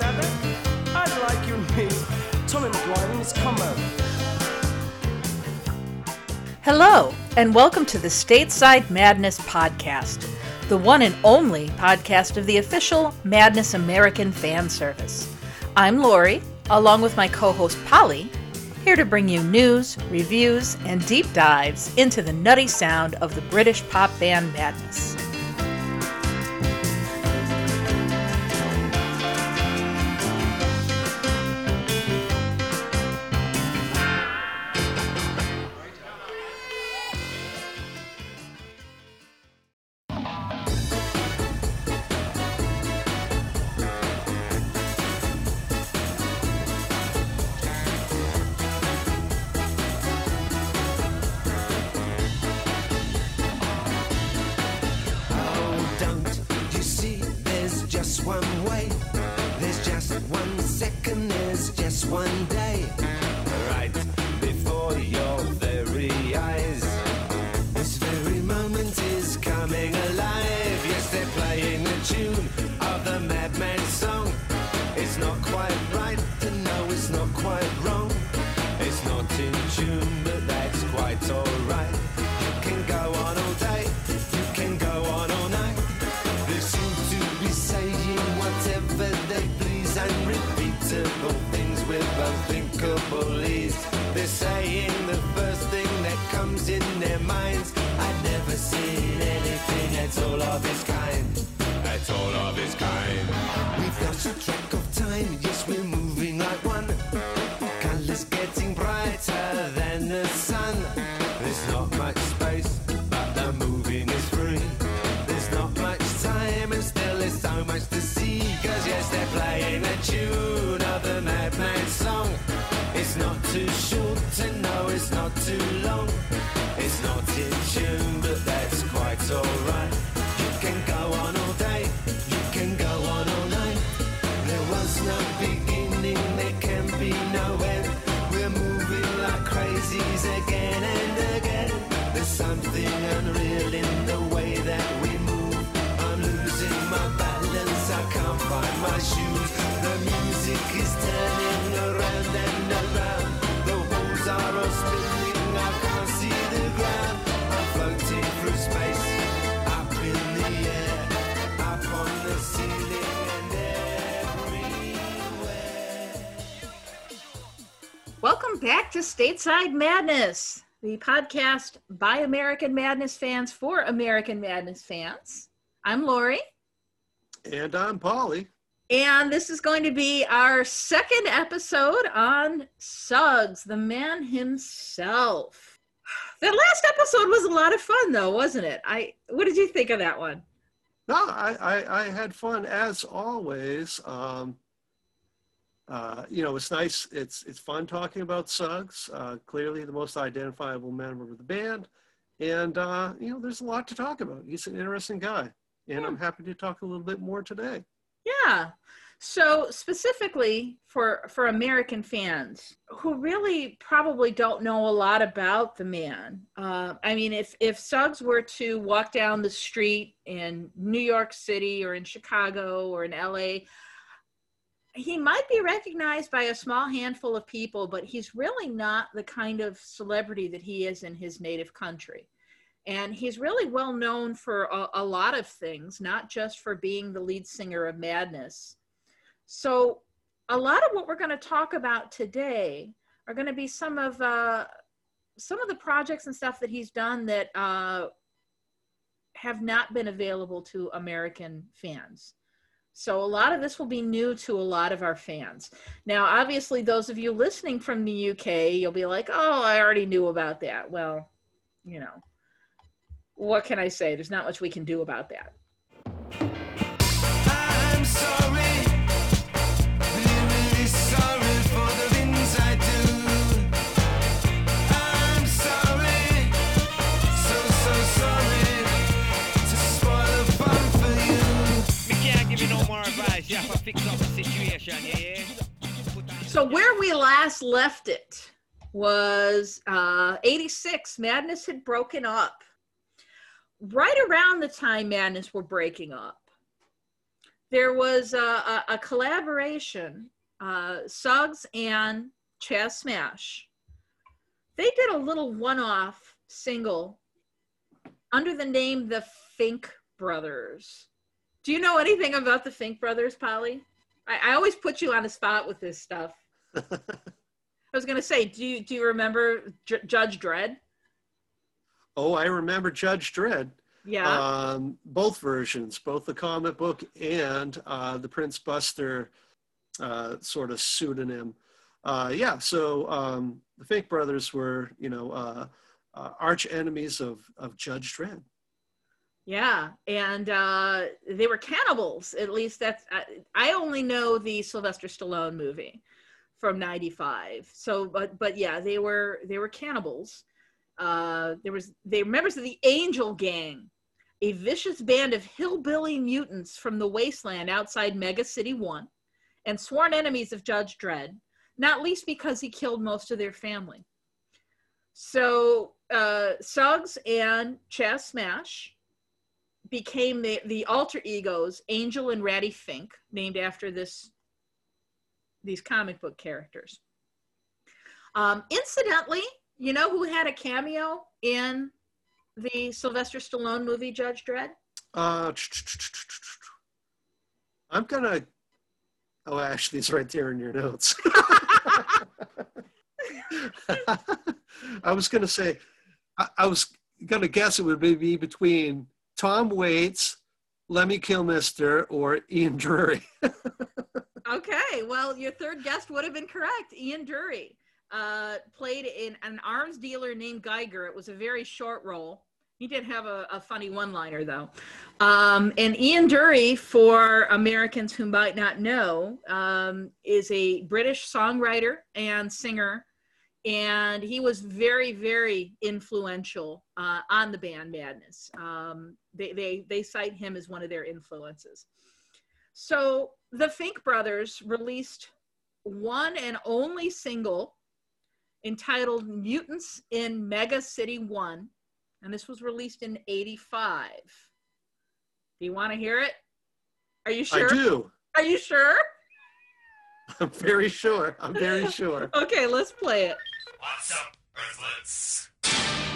I'd like you meet Tommy McGuire and his combo. Hello, and welcome to the Stateside Madness Podcast, the one and only podcast of the official Madness American fan service. I'm Lori, along with my co host Polly, here to bring you news, reviews, and deep dives into the nutty sound of the British pop band Madness. Tune, but that's quite alright. Back to Stateside Madness, the podcast by American Madness fans for American Madness fans. I'm Lori, And I'm Polly. and this is going to be our second episode on Suggs, the man himself. That last episode was a lot of fun, though, wasn't it? I what did you think of that one? No, I, I, I had fun as always. Um, uh, you know, it's nice. It's it's fun talking about Suggs. Uh, clearly, the most identifiable member of the band, and uh, you know, there's a lot to talk about. He's an interesting guy, and I'm happy to talk a little bit more today. Yeah. So specifically for for American fans who really probably don't know a lot about the man. Uh, I mean, if if Suggs were to walk down the street in New York City or in Chicago or in LA, he might be recognized by a small handful of people, but he's really not the kind of celebrity that he is in his native country. And he's really well known for a, a lot of things, not just for being the lead singer of Madness. So, a lot of what we're going to talk about today are going to be some of uh, some of the projects and stuff that he's done that uh, have not been available to American fans. So a lot of this will be new to a lot of our fans. Now, obviously, those of you listening from the UK, you'll be like, "Oh, I already knew about that." Well, you know, what can I say? There's not much we can do about that. Yeah? So where we last left it was uh, 86. Madness had broken up. Right around the time Madness were breaking up, there was a, a, a collaboration, uh, Suggs and Chaz Smash. They did a little one-off single under the name the Fink Brothers. Do you know anything about the Fink Brothers, Polly? I, I always put you on the spot with this stuff. I was gonna say, do you do you remember J- Judge Dredd? oh, I remember Judge Dredd. Yeah. Um, both versions, both the comic book and uh, the Prince Buster uh, sort of pseudonym. Uh, yeah, so um, the Fink brothers were, you know, uh, uh, arch enemies of, of Judge Dredd. Yeah, and uh, they were cannibals. At least that's I, I only know the Sylvester Stallone movie from '95. So, but but yeah, they were they were cannibals. Uh, there was they were members of the Angel Gang, a vicious band of hillbilly mutants from the wasteland outside Mega City One, and sworn enemies of Judge Dredd. Not least because he killed most of their family. So uh, Suggs and Chaz Smash became the, the alter egos Angel and Ratty Fink, named after this these comic book characters. Um, incidentally, you know who had a cameo in the Sylvester Stallone movie Judge Dredd? Uh, I'm gonna. Oh, actually, it's right there in your notes. I was gonna say, I, I was gonna guess it would be between Tom Waits, Lemmy Kilmister, or Ian Dury. Okay, well, your third guest would have been correct. Ian Dury uh, played in an arms dealer named Geiger. It was a very short role. He did have a, a funny one-liner though. Um, and Ian Dury, for Americans who might not know, um, is a British songwriter and singer, and he was very, very influential uh, on the band Madness. Um, they, they they cite him as one of their influences. So the Fink brothers released one and only single entitled Mutants in Mega City 1, and this was released in 85. Do you want to hear it? Are you sure? I do. Are you sure? I'm very sure. I'm very sure. Okay, let's play it. What's up, Earthlets?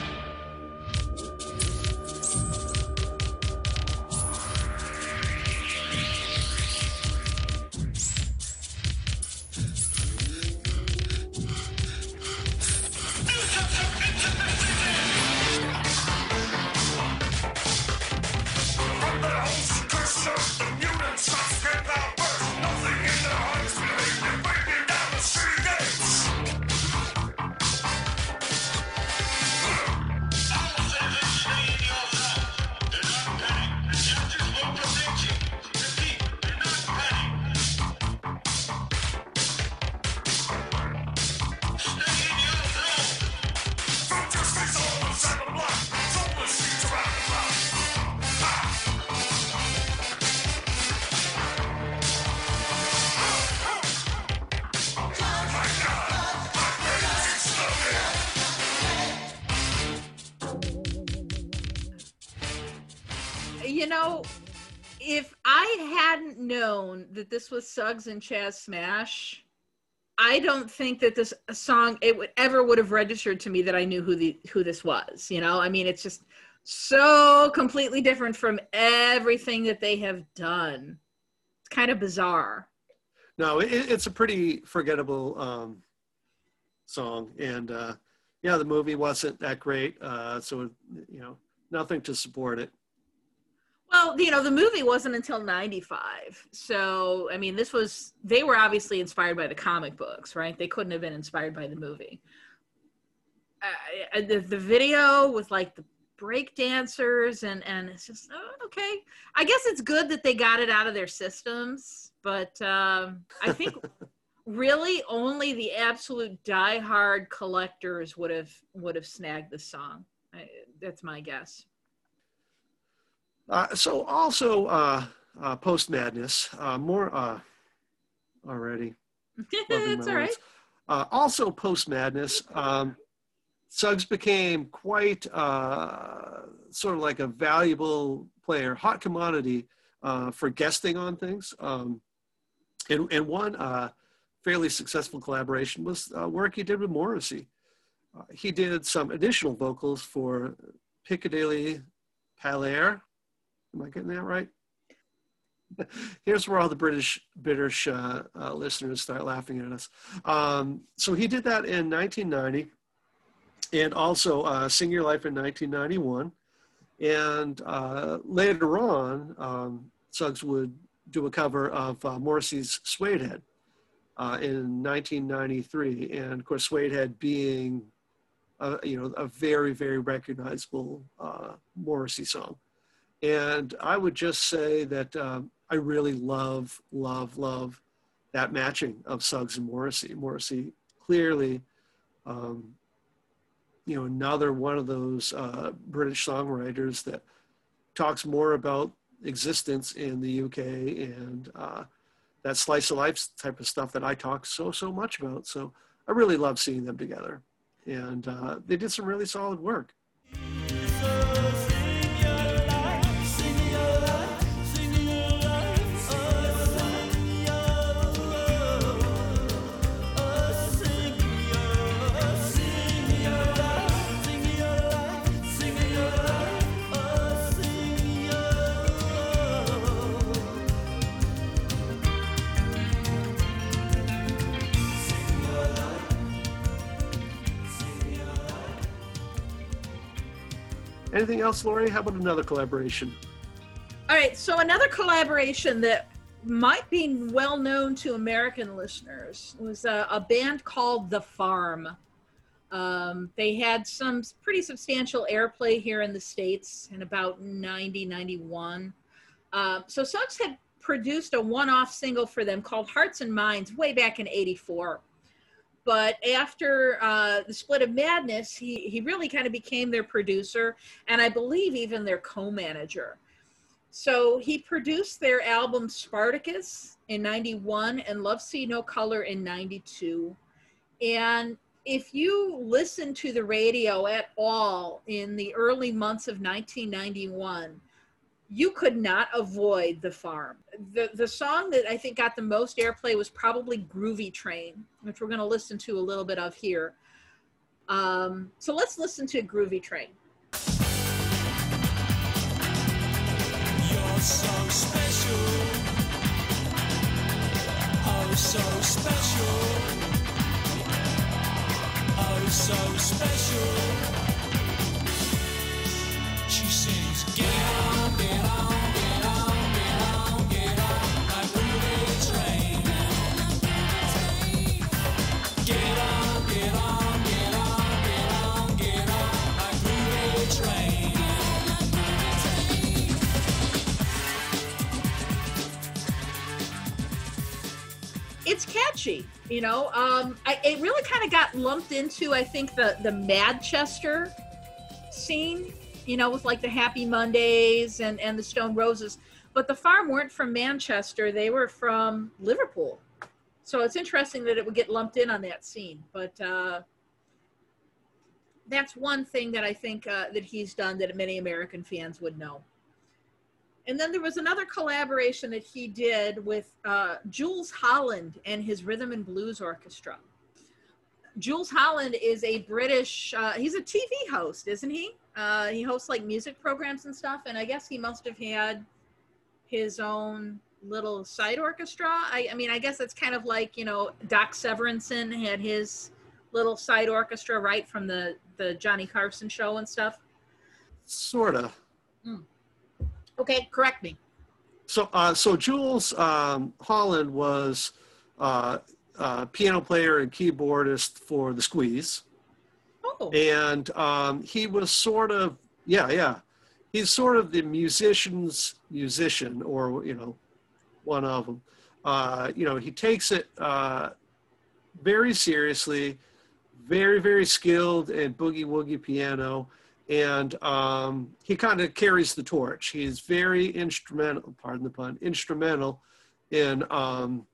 That this was Suggs and Chaz Smash, I don't think that this song it would ever would have registered to me that I knew who the who this was. You know, I mean, it's just so completely different from everything that they have done. It's kind of bizarre. No, it, it's a pretty forgettable um, song, and uh, yeah, the movie wasn't that great, uh, so you know, nothing to support it. Well, you know, the movie wasn't until 95. So, I mean, this was, they were obviously inspired by the comic books, right? They couldn't have been inspired by the movie. Uh, the, the video with like the break dancers and, and it's just, oh, okay. I guess it's good that they got it out of their systems, but um, I think really only the absolute diehard collectors would have, would have snagged the song. I, that's my guess. Uh, so also uh, uh, post madness, uh, more uh, already. it's all right. Uh, also post madness, um, Suggs became quite uh, sort of like a valuable player, hot commodity uh, for guesting on things. Um, and, and one uh, fairly successful collaboration was uh, work he did with Morrissey. Uh, he did some additional vocals for Piccadilly Palare. Am I getting that right? Here's where all the British British uh, uh, listeners start laughing at us. Um, so he did that in 1990, and also uh, "Sing Your Life" in 1991. And uh, later on, um, Suggs would do a cover of uh, Morrissey's "Suedehead" uh, in 1993, and of course, "Suedehead" being you know a very very recognizable Morrissey song. And I would just say that um, I really love, love, love that matching of Suggs and Morrissey. Morrissey clearly, um, you know, another one of those uh, British songwriters that talks more about existence in the UK and uh, that slice of life type of stuff that I talk so, so much about. So I really love seeing them together. And uh, they did some really solid work. Anything else, Lori? How about another collaboration? All right, so another collaboration that might be well known to American listeners was a, a band called The Farm. Um, they had some pretty substantial airplay here in the States in about 90, 91. Um, so Suggs had produced a one off single for them called Hearts and Minds way back in 84. But after uh, the split of Madness, he, he really kind of became their producer and I believe even their co manager. So he produced their album Spartacus in 91 and Love See No Color in 92. And if you listen to the radio at all in the early months of 1991, you could not avoid the farm. The the song that I think got the most airplay was probably Groovy Train, which we're going to listen to a little bit of here. Um, so let's listen to Groovy Train. You're so special. Oh, so special. Oh, so special. You know um I, it really kind of got lumped into i think the the manchester scene you know with like the happy mondays and and the stone roses but the farm weren't from manchester they were from liverpool so it's interesting that it would get lumped in on that scene but uh that's one thing that i think uh, that he's done that many american fans would know and then there was another collaboration that he did with uh, Jools Holland and his Rhythm and Blues Orchestra. Jools Holland is a British, uh, he's a TV host, isn't he? Uh, he hosts like music programs and stuff. And I guess he must have had his own little side orchestra. I, I mean, I guess it's kind of like, you know, Doc Severinsen had his little side orchestra right from the, the Johnny Carson show and stuff. Sort of. Okay, correct me. So, uh, so Jools um, Holland was uh, uh, piano player and keyboardist for the Squeeze, Oh, and um, he was sort of, yeah, yeah, he's sort of the musician's musician, or you know, one of them. Uh, you know, he takes it uh, very seriously, very, very skilled in boogie woogie piano, and um, he kind of carries the torch. He's very instrumental, pardon the pun, instrumental in um,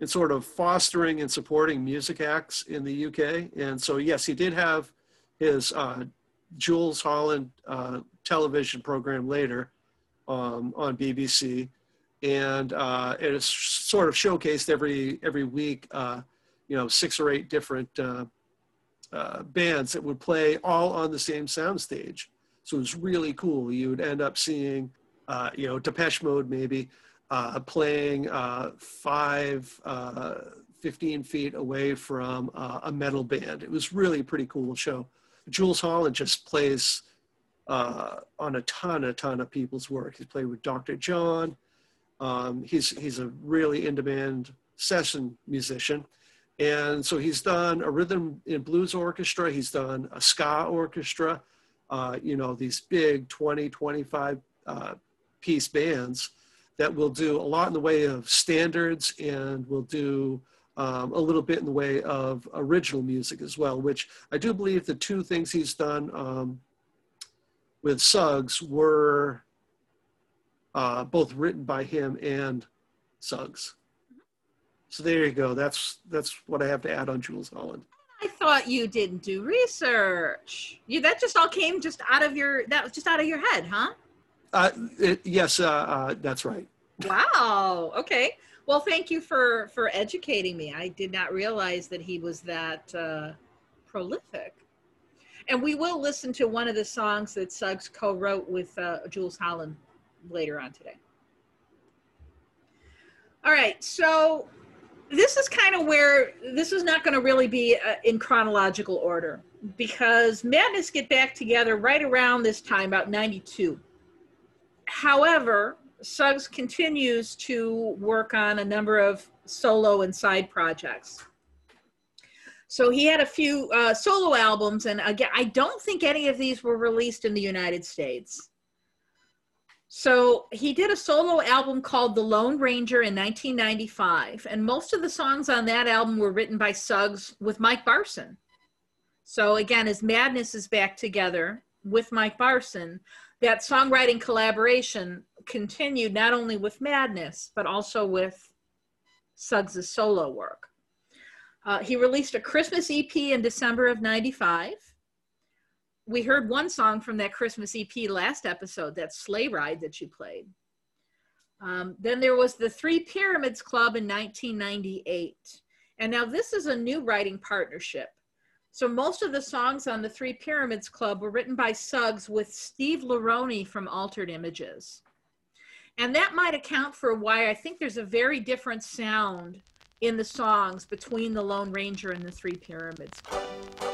in sort of fostering and supporting music acts in the UK. And so, yes, he did have his uh, Jools Holland uh, television program later um, on BBC, and uh, it is sort of showcased every every week. Uh, you know, six or eight different uh, uh, bands that would play all on the same soundstage. So it was really cool. You would end up seeing, you know, Depeche Mode maybe uh, playing uh, five, uh, 15 feet away from uh, a metal band. It was really a pretty cool show. Jools Holland just plays uh, on a ton, a ton of people's work. He's played with Dr. John. Um, he's he's a really in-demand session musician, and so he's done a rhythm and blues orchestra. He's done a ska orchestra. Uh, you know these big 20, 25 uh, piece bands that will do a lot in the way of standards and will do um, a little bit in the way of original music as well. Which I do believe the two things he's done. Um, with Suggs were uh, both written by him and Suggs. So there you go. That's that's what I have to add on Jools Holland. I thought you didn't do research. You that just all came just out of your that was just out of your head, huh? Uh, it, yes, uh, uh, that's right. Wow. Okay. Well, thank you for for educating me. I did not realize that he was that uh, prolific. And we will listen to one of the songs that Suggs co-wrote with uh, Jools Holland later on today. All right. So this is kind of where this is not going to really be uh, in chronological order because Madness get back together right around this time, about 92. However, Suggs continues to work on a number of solo and side projects. So he had a few uh, solo albums, and again, I don't think any of these were released in the United States. So he did a solo album called The Lone Ranger in 1995, and most of the songs on that album were written by Suggs with Mike Barson. So again, as Madness is back together with Mike Barson, that songwriting collaboration continued not only with Madness, but also with Suggs' solo work. Uh, he released a Christmas EP in December of 95. We heard one song from that Christmas EP last episode, that Sleigh Ride that you played. Um, then there was the Three Pyramids Club in 1998. And now this is a new writing partnership. So most of the songs on the Three Pyramids Club were written by Suggs with Steve Lironi from Altered Images. And that might account for why I think there's a very different sound in the songs between the Lone Ranger and the Three Pyramids Club.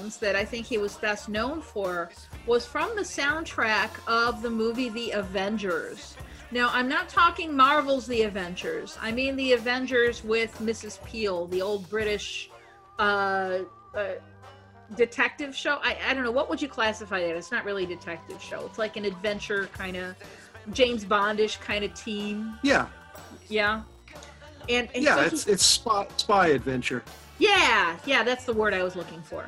Songs that I think he was best known for was from the soundtrack of the movie The Avengers. Now, I'm not talking Marvel's The Avengers. I mean The Avengers with Mrs. Peel, the old British uh, uh, detective show. I, I don't know. What would you classify that? It's not really a detective show. It's like an adventure kind of James Bondish kind of team. Yeah, Yeah. And, and yeah, so he- it's it's spy, spy adventure. yeah, yeah, that's the word I was looking for.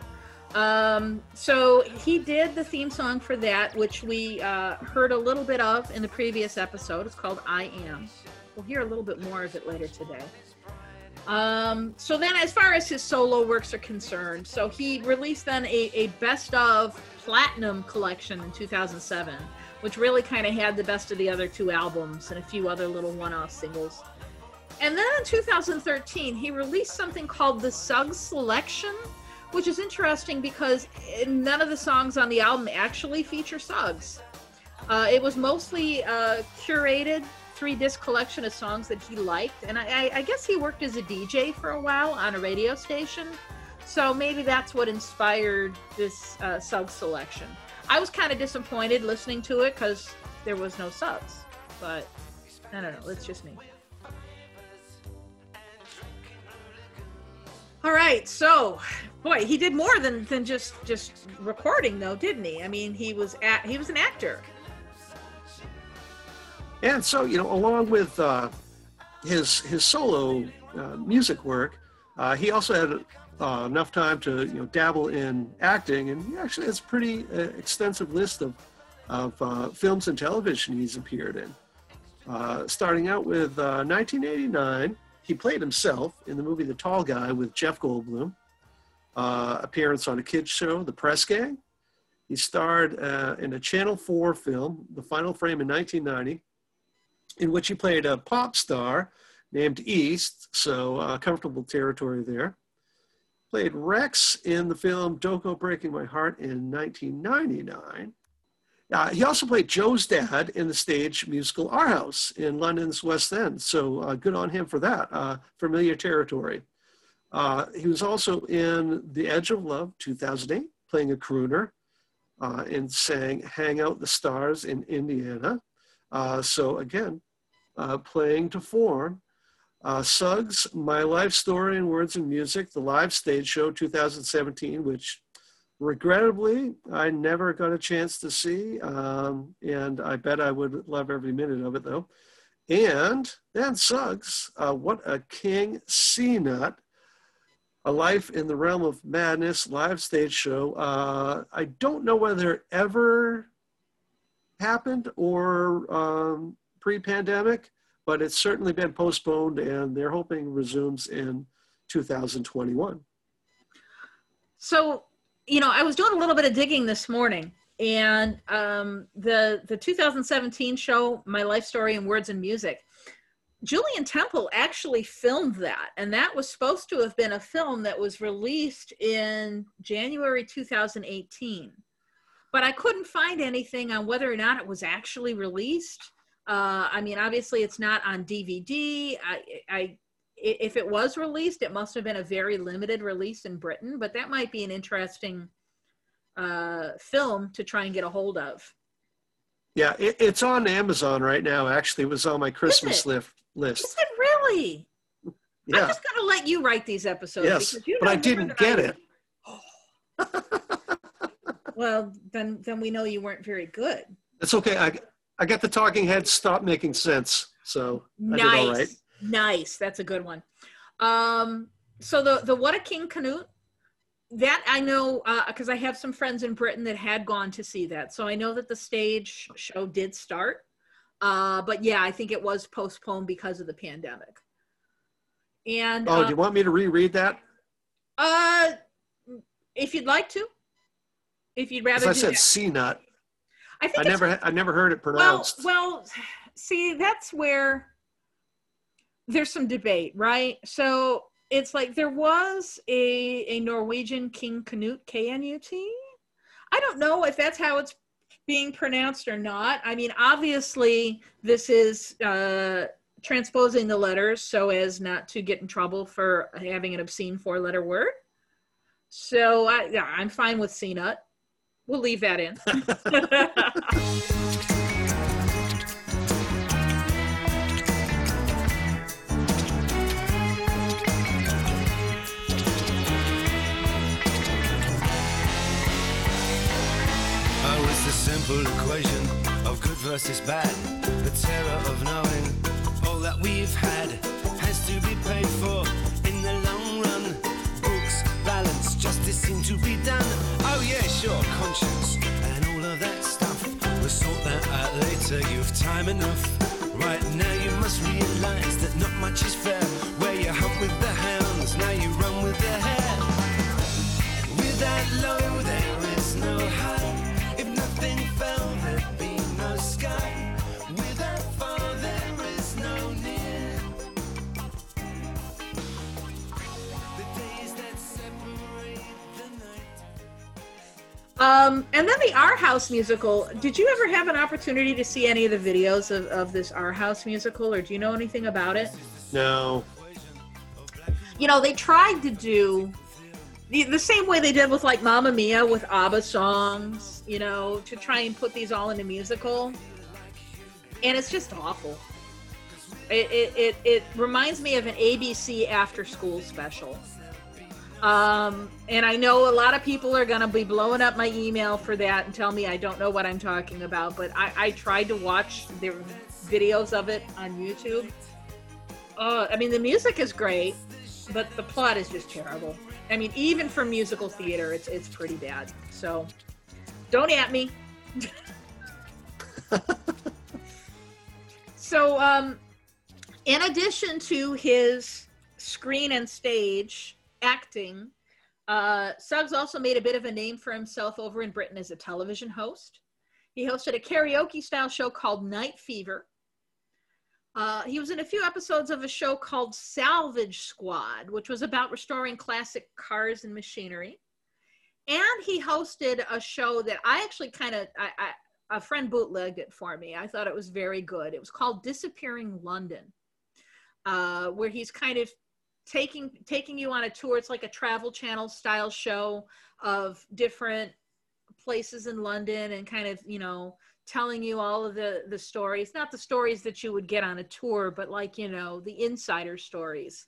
Um, so he did the theme song for that, which we uh, heard a little bit of in the previous episode. It's called I Am. We'll hear a little bit more of it later today. Um, so then, as far as his solo works are concerned, so he released then a, a best of platinum collection in 2007, which really kind of had the best of the other two albums and a few other little one off singles. And then in 2013, he released something called the Suggs Selection, which is interesting because none of the songs on the album actually feature Suggs. Uh, it was mostly uh, curated three disc collection of songs that he liked, and I, I, guess he worked as a DJ for a while on a radio station, so maybe that's what inspired this uh, Suggs selection. I was kind of disappointed listening to it because there was no Suggs, but I don't know. It's just me. All right, so boy, he did more than than just just recording, though, didn't he? I mean, he was at he was an actor. And so, you know, along with uh, his his solo uh, music work, uh, he also had uh, enough time to you know dabble in acting, and he actually has a pretty uh, extensive list of of uh, films and television he's appeared in. Uh, starting out with uh, 1989, he played himself in the movie The Tall Guy with Jeff Goldblum. Uh, appearance on a kids show, The Press Gang. He starred uh, in a Channel 4 film, The Final Frame, in 1990 in which he played a pop star named East, so uh, comfortable territory there. Played Rex in the film Don't Go Breaking My Heart in 1999. Uh, he also played Joe's dad in the stage musical Our House in London's West End, so uh, good on him for that. Uh, familiar territory. Uh, he was also in The Edge of Love 2008, playing a crooner, uh, and sang Hang Out the Stars in Indiana. Uh, so again, uh, playing to form. Uh, Suggs, My Life Story in Words and Music, the live stage show 2017, which regrettably I never got a chance to see. Um, and I bet I would love every minute of it though. And then Suggs, uh, what a king C Nut, a life in the realm of madness live stage show. Uh, I don't know whether it ever happened or um, pre-pandemic, but it's certainly been postponed, and they're hoping resumes in 2021. So, you know, I was doing a little bit of digging this morning, and um, the the 2017 show, My Life Story in Words and Music. Julien Temple actually filmed that, and that was supposed to have been a film that was released in January 2018. But I couldn't find anything on whether or not it was actually released. Uh, I mean, obviously, it's not on DVD. I, I, if it was released, it must have been a very limited release in Britain. But that might be an interesting uh, film to try and get a hold of. Yeah, it, it's on Amazon right now. Actually, it was on my Christmas it? list. Is list. it really? I'm just gonna let you write these episodes. yes, because you but I didn't get I it. Well, then then we know you weren't very good. It's okay. I I got the talking head stop making sense, so I did nice, all right. Nice. That's a good one. Um, so the the What a King Canute, that I know because I have some friends in Britain that had gone to see that, so I know that the stage show did start. Uh, but yeah, I think it was postponed because of the pandemic. And Oh, uh, do you want me to reread that? uh, if you'd like to, if you'd rather, I said. C nut. I think I never I never heard it well, pronounced. well, see, that's where there's some debate, right? So it's like there was a a Norwegian King Canute, K N U T. I don't know if that's how it's being pronounced or not. I mean, obviously, this is uh, transposing the letters so as not to get in trouble for having an obscene four letter word. So I, yeah, I'm fine with CNUT. We'll leave that in. simple equation of good versus bad. The terror of knowing all that we've had has to be paid for in the long run. Books, balance, justice seem to be done. Oh, yeah, sure, conscience and all of that stuff. We'll sort that out later, you've time enough. Right now, you must realize that not much is fair. Um, and then the Our House musical. Did you ever have an opportunity to see any of the videos of, of this Our House musical, or do you know anything about it? No. You know, they tried to do the, the same way they did with like Mamma Mia with ABBA songs, you know, to try and put these all in a musical. And it's just awful. It, it, it, it reminds me of an ABC after school special. Um, and I know a lot of people are going to be blowing up my email for that and tell me I don't know what I'm talking about, but I, I tried to watch the videos of it on YouTube. Uh, I mean, the music is great, but the plot is just terrible. I mean, even for musical theater, it's it's pretty bad. So, don't at me. so, um, in addition to his screen and stage acting, uh, Suggs also made a bit of a name for himself over in Britain as a television host. He hosted a karaoke style show called Night Fever. Uh, he was in a few episodes of a show called Salvage Squad, which was about restoring classic cars and machinery. And he hosted a show that I actually kind of, a friend bootlegged it for me. I thought it was very good. It was called Disappearing London, uh, where he's kind of taking taking you on a tour. It's like a travel channel style show of different places in London and kind of, you know, telling you all of the the stories. Not the stories that you would get on a tour but like you know the insider stories.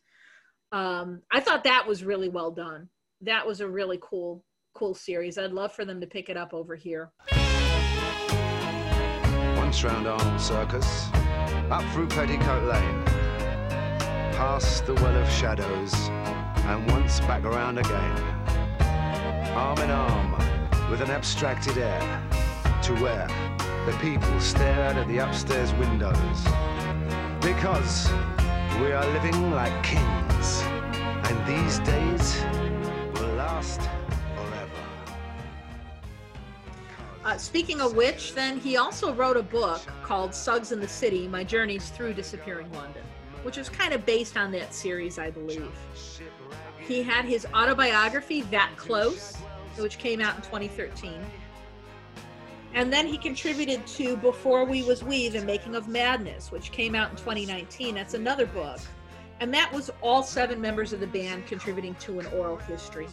Um i thought that was really well done. That was a really cool cool series. I'd love for them to pick it up over here. Once round Arnold Circus, up through Petticoat Lane, past the Well of Shadows, and once back around again. Arm in arm, with an abstracted air, to where the people stare out of the upstairs windows. Because we are living like kings, and these days will last forever. uh, speaking of which then he also wrote a book called suggs in the city my journeys through disappearing london which is kind of based on that series i believe. He had his autobiography that close which came out in 2013 and then he contributed to before we was we the making of madness which came out in 2019 that's another book. And that was all seven members of the band contributing to an oral history.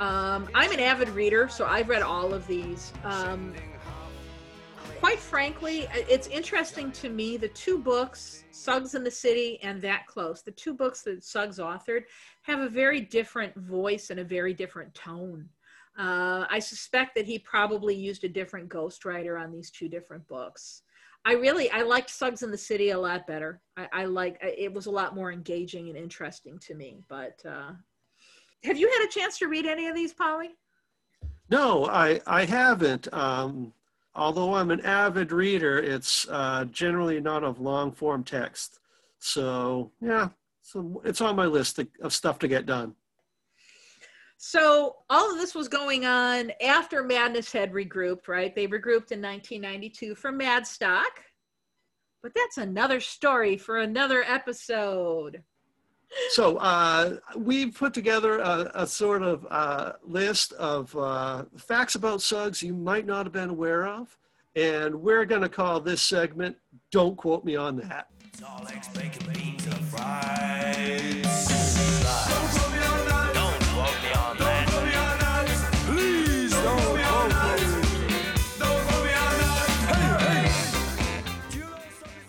Um, i'm an avid reader so i've read all of these. Um, quite frankly it's interesting to me the two books suggs in the city and that close the two books that suggs authored have a very different voice and a very different tone uh, I suspect that he probably used a different ghostwriter on these two different books. I really I liked Suggs in the City a lot better. I, I like it was a lot more engaging and interesting to me. But uh, have you had a chance to read any of these, Polly? No, I, I haven't. Um, although I'm an avid reader, it's uh, generally not of long form text. So, yeah, so it's on my list of- stuff to get done. So all of this was going on after Madness had regrouped, right? They regrouped in 1992 for Madstock. But that's another story for another episode. So uh, we put together a, a sort of uh, list of uh, facts about Suggs you might not have been aware of. And we're going to call this segment Don't Quote Me on That.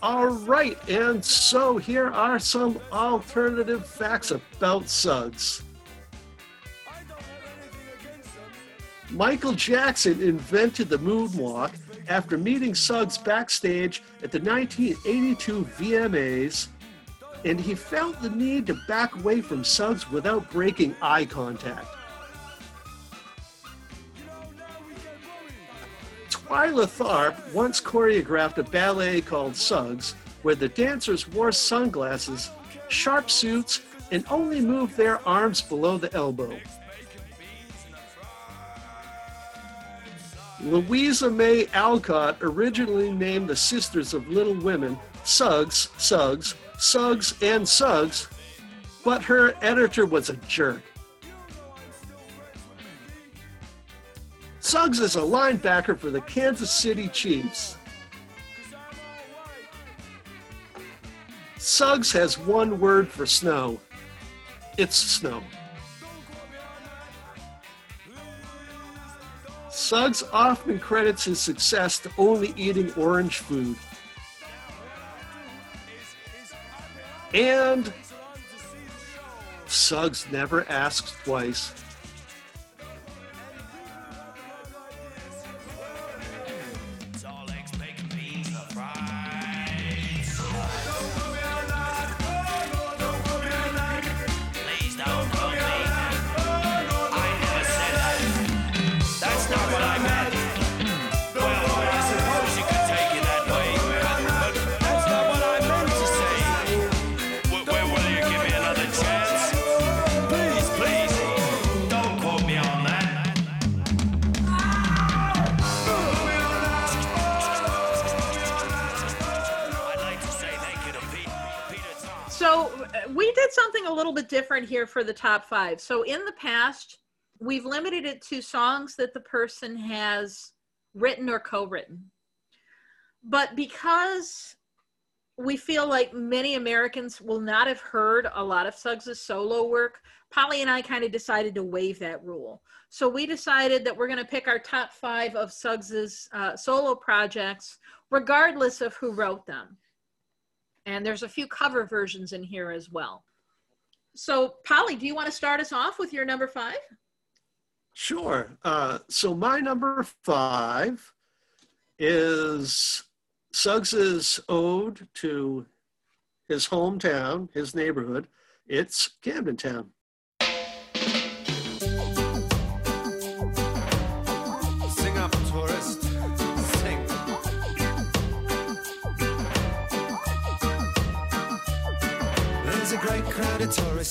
All right, and so here are some alternative facts about Suggs. Michael Jackson invented the moonwalk after meeting Suggs backstage at the 1982 VMAs, and he felt the need to back away from Suggs without breaking eye contact. Twyla Tharp once choreographed a ballet called Suggs, where the dancers wore sunglasses, sharp suits, and only moved their arms below the elbow. Louisa May Alcott originally named the Sisters of Little Women Suggs, Suggs, Suggs, and Suggs, but her editor was a jerk. Suggs is a linebacker for the Kansas City Chiefs. Suggs has one word for snow. It's snow. Suggs often credits his success to only eating orange food. And Suggs never asks twice. Did something a little bit different here for the top five. So in the past, we've limited it to songs that the person has written or co-written. But because we feel like many Americans will not have heard a lot of Suggs' solo work, Polly and I kind of decided to waive that rule. So we decided that we're going to pick our top five of Suggs' uh, solo projects, regardless of who wrote them. And there's a few cover versions in here as well. So, Polly, do you want to start us off with your number five? Sure. Uh, so my number five is Suggs's ode to his hometown, his neighborhood. It's Camden Town.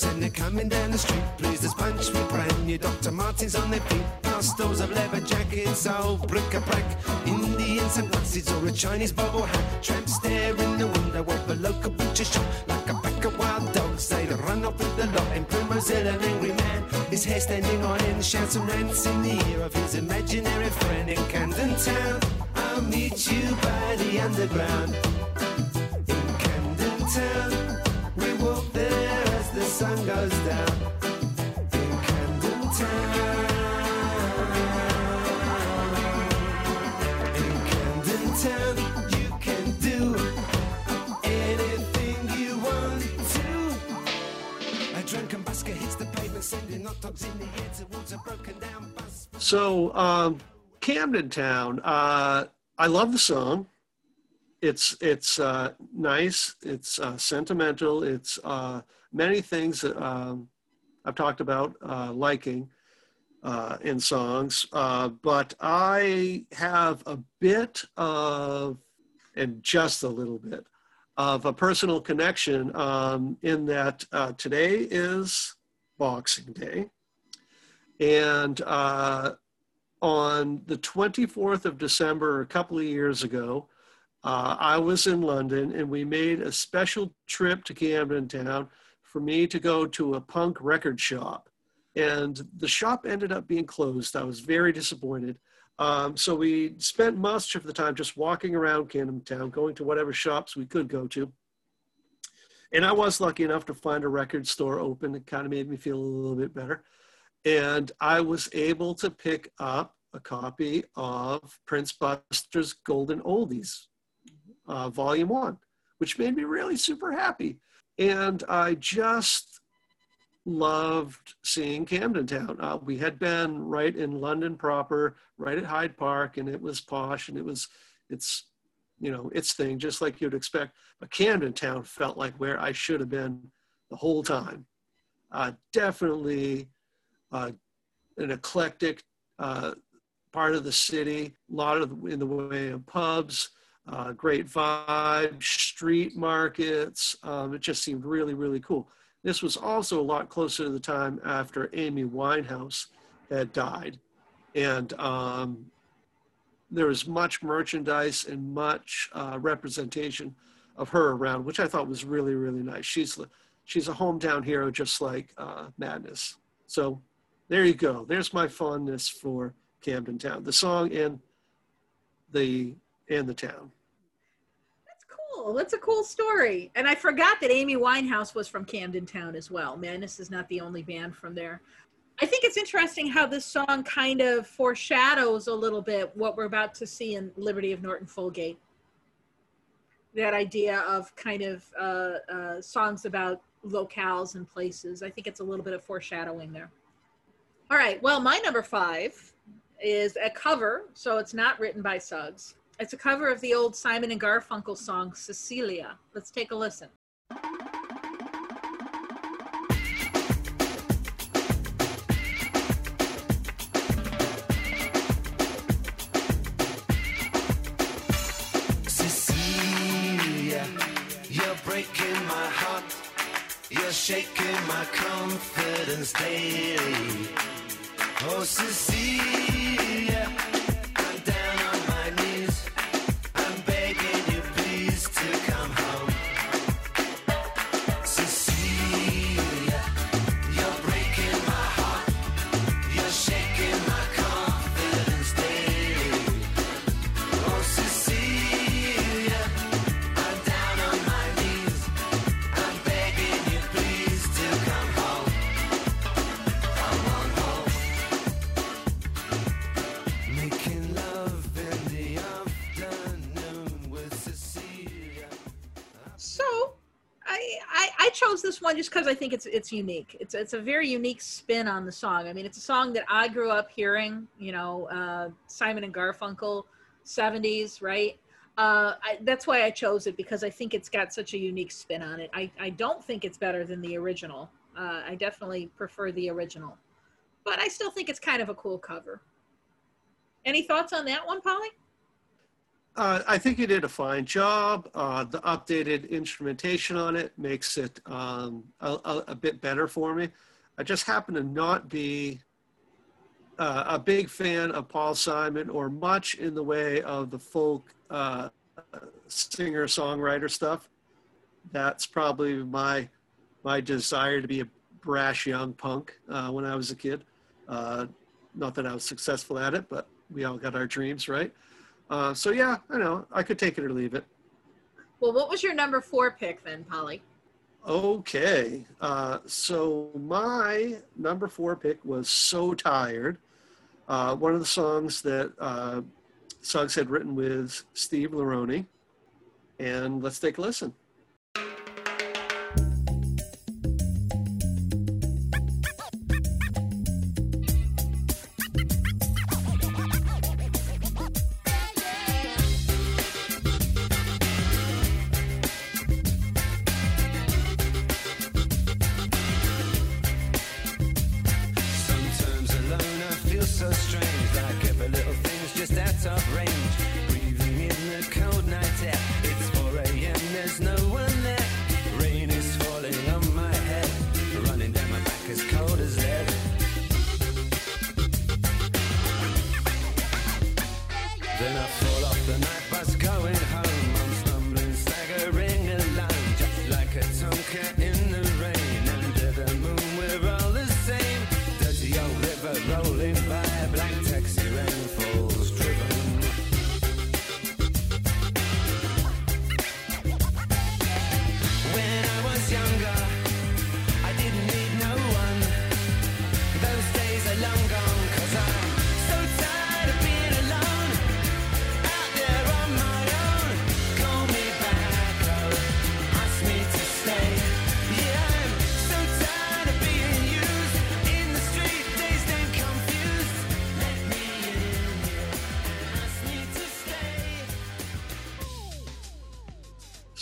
Of and they're coming down the street. Please, there's punch with brand new Dr. Martens on their feet. Pastels of leather jackets, old bric-a-brac. Indian sunglasses or a Chinese bubble hat. Tramps stare in the window of a local butcher shop like a pack of wild dogs. They run off with the lot and Primrose Hill, an angry man. His hair standing on end, shouts and rants in the ear of his imaginary friend in Camden Town. I'll meet you by the underground in Camden Town. We the sun goes down in Camden Town. In Camden Town, you can do anything you want to. A drunken busker hits the pavement, sending hot dogs in the air towards a broken down bus. So um, Camden Town. Uh, I love the song. It's it's uh, nice. It's uh, sentimental. It's uh, many things um, I've talked about uh, liking uh, in songs. Uh, but I have a bit of, and just a little bit, of a personal connection um, in that uh, today is Boxing Day. And uh, on the 24th of December, a couple of years ago, uh, I was in London and we made a special trip to Camden Town for me to go to a punk record shop. And the shop ended up being closed. I was very disappointed. Um, so we spent much of the time just walking around Camden Town, going to whatever shops we could go to. And I was lucky enough to find a record store open. It kind of made me feel a little bit better and I was able to pick up a copy of Prince Buster's Golden Oldies, uh, Volume One, which made me really super happy. And I just loved seeing Camden Town. Uh, we had been right in London proper, right at Hyde Park, and it was posh and it was, it's, you know, its thing, just like you'd expect. But Camden Town felt like where I should have been the whole time. Uh, definitely uh, an eclectic uh, part of the city, a lot of in the way of pubs, uh, great vibe, street markets. Um, it just seemed really, really cool. This was also a lot closer to the time after Amy Winehouse had died. And um, there was much merchandise and much uh, representation of her around, which I thought was really, really nice. She's, she's a hometown hero, just like uh, Madness. So there you go. There's my fondness for Camden Town, the song and the and the town. Cool. That's a cool story. And I forgot that Amy Winehouse was from Camden Town as well. Madness is not the only band from there. I think it's interesting how this song kind of foreshadows a little bit what we're about to see in Liberty of Norton Folgate. That idea of kind of uh, uh, songs about locales and places. I think it's a little bit of foreshadowing there. All right. Well, my number five is a cover, so it's not written by Suggs. It's a cover of the old Simon and Garfunkel song Cecilia. Let's take a listen. Cecilia, you're breaking my heart. You're shaking my confidence daily. Oh, Cecilia, because I think it's it's unique. It's it's a very unique spin on the song. I mean, it's a song that I grew up hearing. You know, uh, Simon and Garfunkel, '70s, right? Uh, I, that's why I chose it because I think it's got such a unique spin on it. I, I don't think it's better than the original. Uh, I definitely prefer the original, but I still think it's kind of a cool cover. Any thoughts on that one, Polly? Uh, I think you did a fine job. Uh, the updated instrumentation on it makes it um, a, a, a bit better for me. I just happen to not be uh, a big fan of Paul Simon or much in the way of the folk uh, singer songwriter stuff. That's probably my my desire to be a brash young punk uh, when I was a kid. Uh, not that I was successful at it, but we all got our dreams, right? Uh, so yeah, I know I could take it or leave it. Well, what was your number four pick then, Polly? Okay, uh, so my number four pick was "So Tired," uh, one of the songs that uh, Suggs had written with Steve Lironi, and let's take a listen.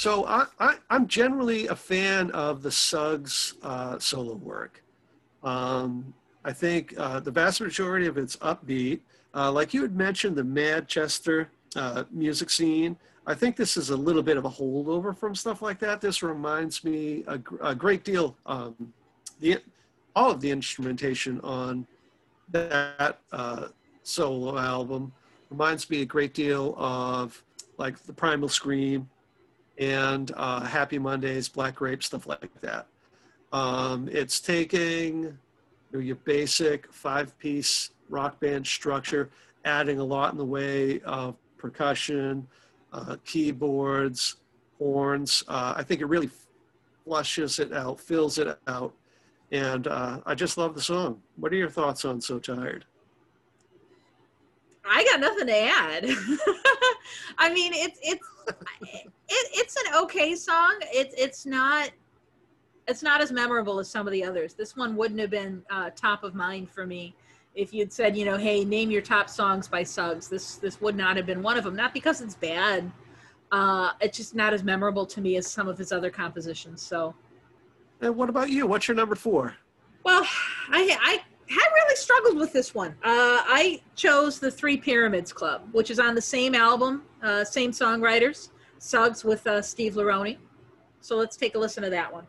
So I, I, I'm generally a fan of the Suggs uh, solo work. Um, I think uh, the vast majority of it's upbeat. Uh, like you had mentioned, the Manchester uh, music scene. I think this is a little bit of a holdover from stuff like that. This reminds me a, a great deal. Um, the all of the instrumentation on that uh, solo album reminds me a great deal of like the Primal Scream and uh, Happy Mondays, Black Grape, stuff like that. Um, it's taking your basic five piece rock band structure, adding a lot in the way of percussion, uh, keyboards, horns. Uh, I think it really flushes it out, fills it out. And uh, I just love the song. What are your thoughts on So Tired? I got nothing to add. I mean, it's it's it, it's an okay song. It's it's not it's not as memorable as some of the others. This one wouldn't have been uh, top of mind for me if you'd said, you know, hey, name your top songs by Suggs. This this would not have been one of them. Not because it's bad. Uh, it's just not as memorable to me as some of his other compositions. So, And what about you? What's your number four? well, I I had really struggled with this one. Uh, I chose the Three Pyramids Club, which is on the same album, uh, same songwriters, Suggs with uh, Steve Lironi. So let's take a listen to that one.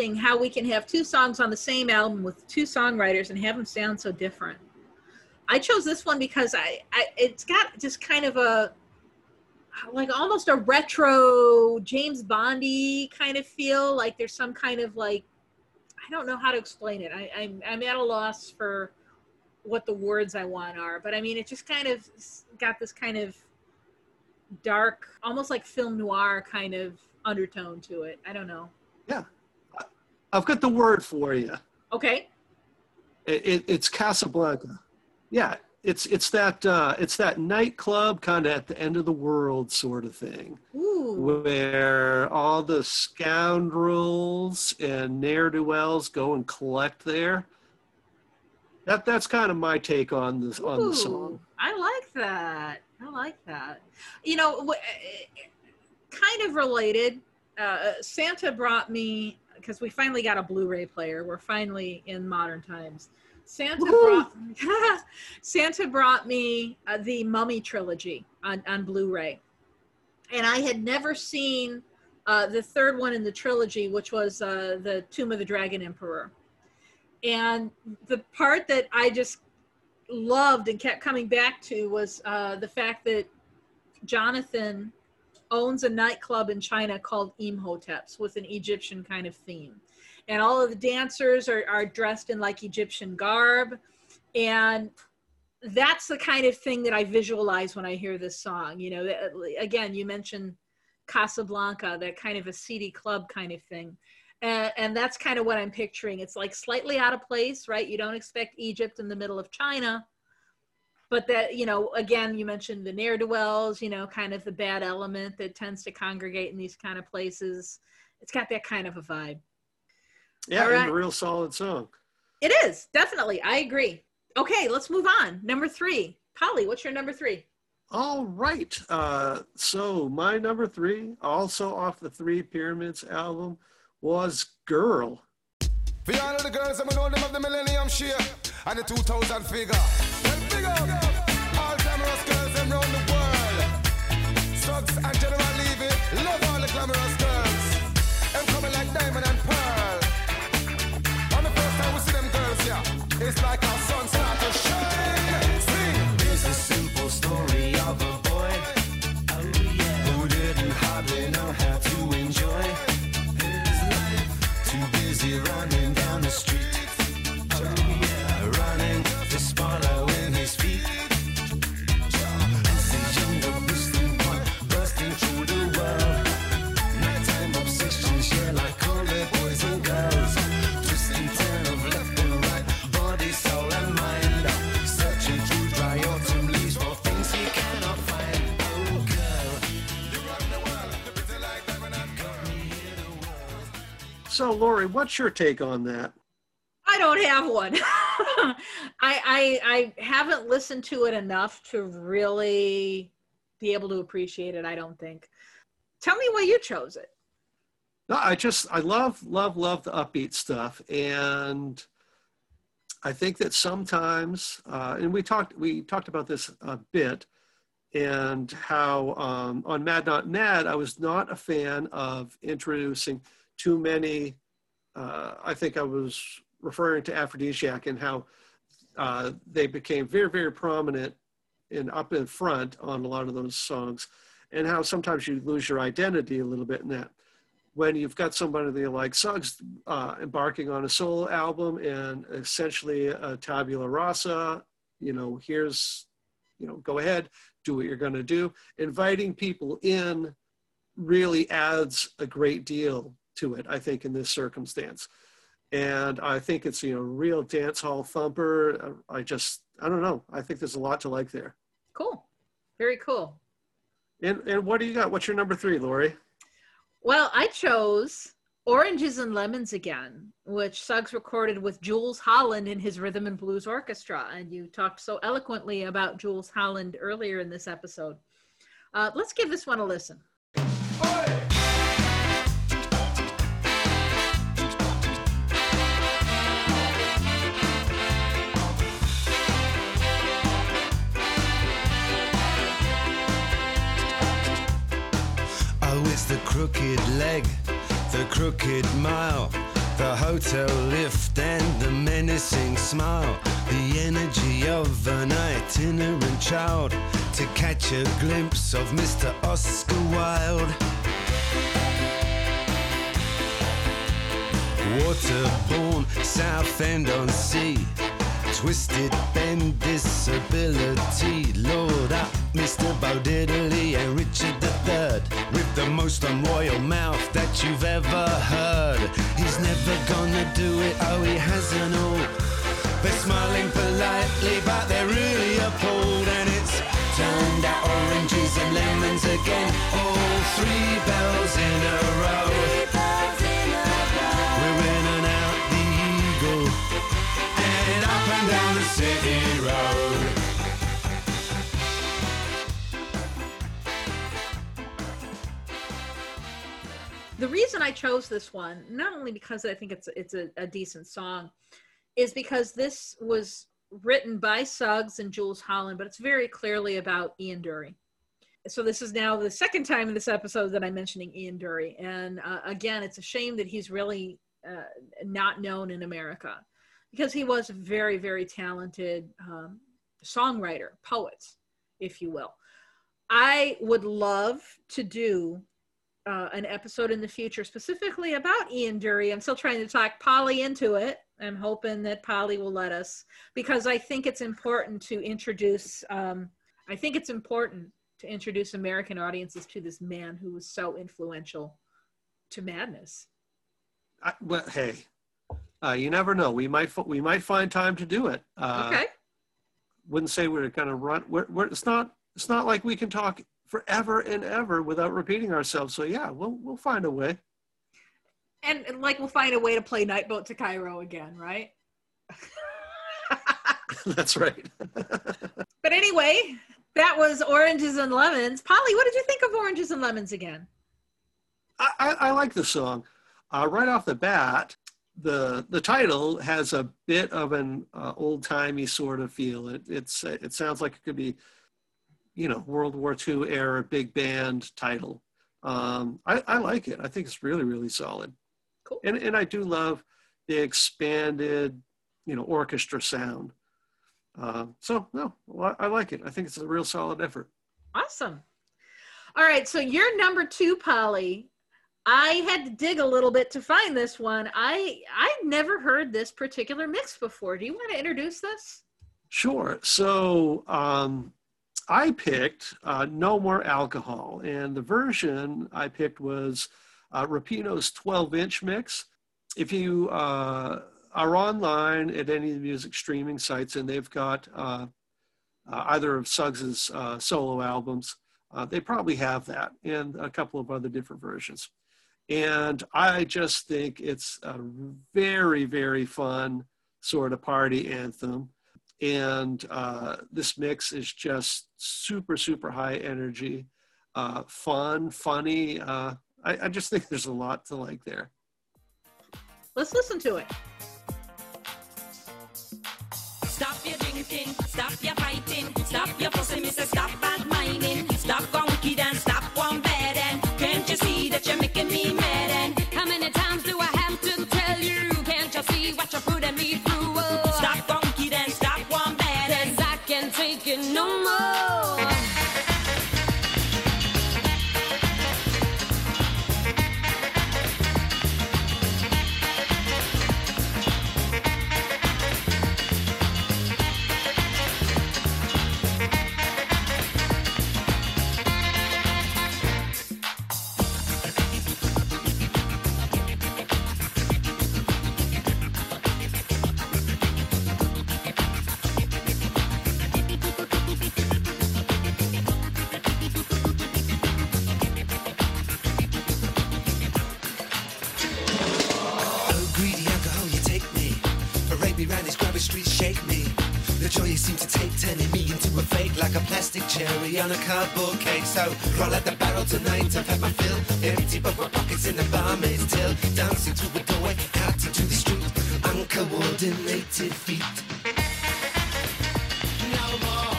Interesting how we can have two songs on the same album with two songwriters and have them sound so different? I chose this one because I, I it's got just kind of a like almost a retro James Bondy kind of feel. Like there's some kind of like I don't know how to explain it. I, I'm I'm at a loss for what the words I want are, but I mean it just kind of got this kind of dark, almost like film noir kind of undertone to it. I don't know. Yeah. I've got the word for you. Okay. It, it, it's Casablanca. Yeah, it's it's that uh, it's that nightclub kind of at the end of the world sort of thing, Ooh. where all the scoundrels and ne'er do wells go and collect there. That that's kind of my take on this on the song. I like that. I like that. You know, wh- kind of related. Uh, Santa brought me because we finally got a Blu-ray player. We're finally in modern times. Santa Woohoo! brought Santa brought me uh, the Mummy trilogy on, on Blu-ray, and I had never seen uh, the third one in the trilogy, which was uh, the Tomb of the Dragon Emperor. And the part that I just loved and kept coming back to was uh, the fact that Jonathan owns a nightclub in China called Imhotep's with an Egyptian kind of theme. And all of the dancers are, are dressed in like Egyptian garb. And that's the kind of thing that I visualize when I hear this song. You know, again, you mentioned Casablanca, that kind of a seedy club kind of thing. And, and that's kind of what I'm picturing. It's like slightly out of place, right? You don't expect Egypt in the middle of China, but that you know again you mentioned the ne'er-do-wells you know kind of the bad element that tends to congregate in these kind of places it's got that kind of a vibe Yeah, All and right. a real solid song. it is definitely i agree okay let's move on number three polly what's your number three All right. Uh, so my number three, also off the Three Pyramids album, was "Girl." For all of the girls, I'm know them of the millennium share and the 2000 figure. So, Lori, what's your take on that? I don't have one. I, I I haven't listened to it enough to really be able to appreciate it. I don't think. Tell me why you chose it. No, I just I love love love the upbeat stuff, and I think that sometimes, uh, and we talked we talked about this a bit, and how um, on Mad Not Mad I was not a fan of introducing too many. Uh, I think I was referring to Afrodiziak and how uh, they became very very prominent and up in front on a lot of those songs, and how sometimes you lose your identity a little bit in that when you've got somebody that you like Suggs uh, embarking on a solo album and essentially a tabula rasa, you know, here's, you know, go ahead, do what you're going to do. Inviting people in really adds a great deal to it, I think, in this circumstance. And I think it's, you know, real dance hall thumper. I just, I don't know. I think there's a lot to like there. Cool. Very cool. And, and what do you got? What's your number three, Lori? Well, I chose Oranges and Lemons again, which Suggs recorded with Jools Holland in his Rhythm and Blues Orchestra. And you talked so eloquently about Jools Holland earlier in this episode. Uh, let's give this one a listen. Crooked leg, the crooked mile, the hotel lift, and the menacing smile. The energy of an itinerant child to catch a glimpse of Mr. Oscar Wilde. Waterborne, South End on Sea. Twisted bend disability. Lord up, Mr. Bo and Richard III. With the most unroyal mouth that you've ever heard. He's never gonna do it, oh, he hasn't all. They're smiling politely, but they're really appalled. And it's turned out oranges and lemons again. All three bells in a row. The reason I chose this one, not only because I think it's it's a, a decent song, is because this was written by Suggs and Jools Holland, but it's very clearly about Ian Dury. So this is now the second time in this episode that I'm mentioning Ian Dury, and uh, again, it's a shame that he's really uh, not known in America because he was a very very talented um, songwriter, poet, if you will. I would love to do uh, an episode in the future specifically about Ian Dury. I'm still trying to talk Polly into it. I'm hoping that Polly will let us because I think it's important to introduce. Um, I think it's important to introduce American audiences to this man who was so influential to madness. I, well, hey, uh, you never know. We might we might find time to do it. Uh, okay. Wouldn't say we're going to run. We're, we're, it's not. It's not like we can talk forever and ever without repeating ourselves. So yeah, we'll we'll find a way. And, and like we'll find a way to play Nightboat to Cairo again, right? That's right. But anyway, that was Oranges and Lemons. Polly, what did you think of Oranges and Lemons again? I, I, I like the song. Uh, right off the bat, the the title has a bit of an uh, old timey sort of feel. It it's it sounds like it could be, you know, World War II era big band title. Um, I, I like it. I think it's really really solid. Cool. And and I do love the expanded, you know, orchestra sound. Uh, so no, I I like it. I think it's a real solid effort. Awesome. All right, so you're number two, Polly. I had to dig a little bit to find this one. I I've never heard this particular mix before. Do you want to introduce this? Sure. So um, I picked uh, No More Alcohol, and the version I picked was uh, Rapino's 12 inch mix. If you uh, are online at any of the music streaming sites and they've got uh, uh, either of Suggs's uh, solo albums, they probably have that and a couple of other different versions. And I just think it's a very, very fun sort of party anthem. And uh, this mix is just super, super high energy, uh, fun, funny. Uh, I, I just think there's a lot to like there. Let's listen to it. Stop your drinking, stop your fighting, stop your fussing, Mister. Stop bad minding, stop going wicked and stop on a cardboard cake. So roll out the barrel tonight, I've had my fill. Empty but my pockets in the barmaid's till. Dancing through the doorway, out into the street. Uncoordinated feet. No more.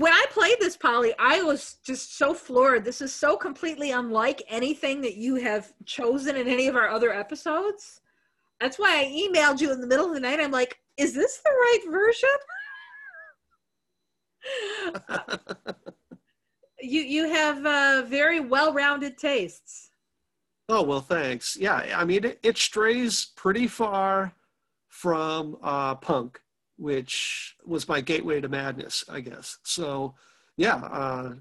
when I played this, Polly, I was just so floored. This is so completely unlike anything that you have chosen in any of our other episodes. That's why I emailed you in the middle of the night. I'm like, is this the right version? you you have uh, very well-rounded tastes. Oh, well, thanks. Yeah, I mean, it, it strays pretty far from uh, punk, which was my gateway to madness, I guess. So, yeah, uh,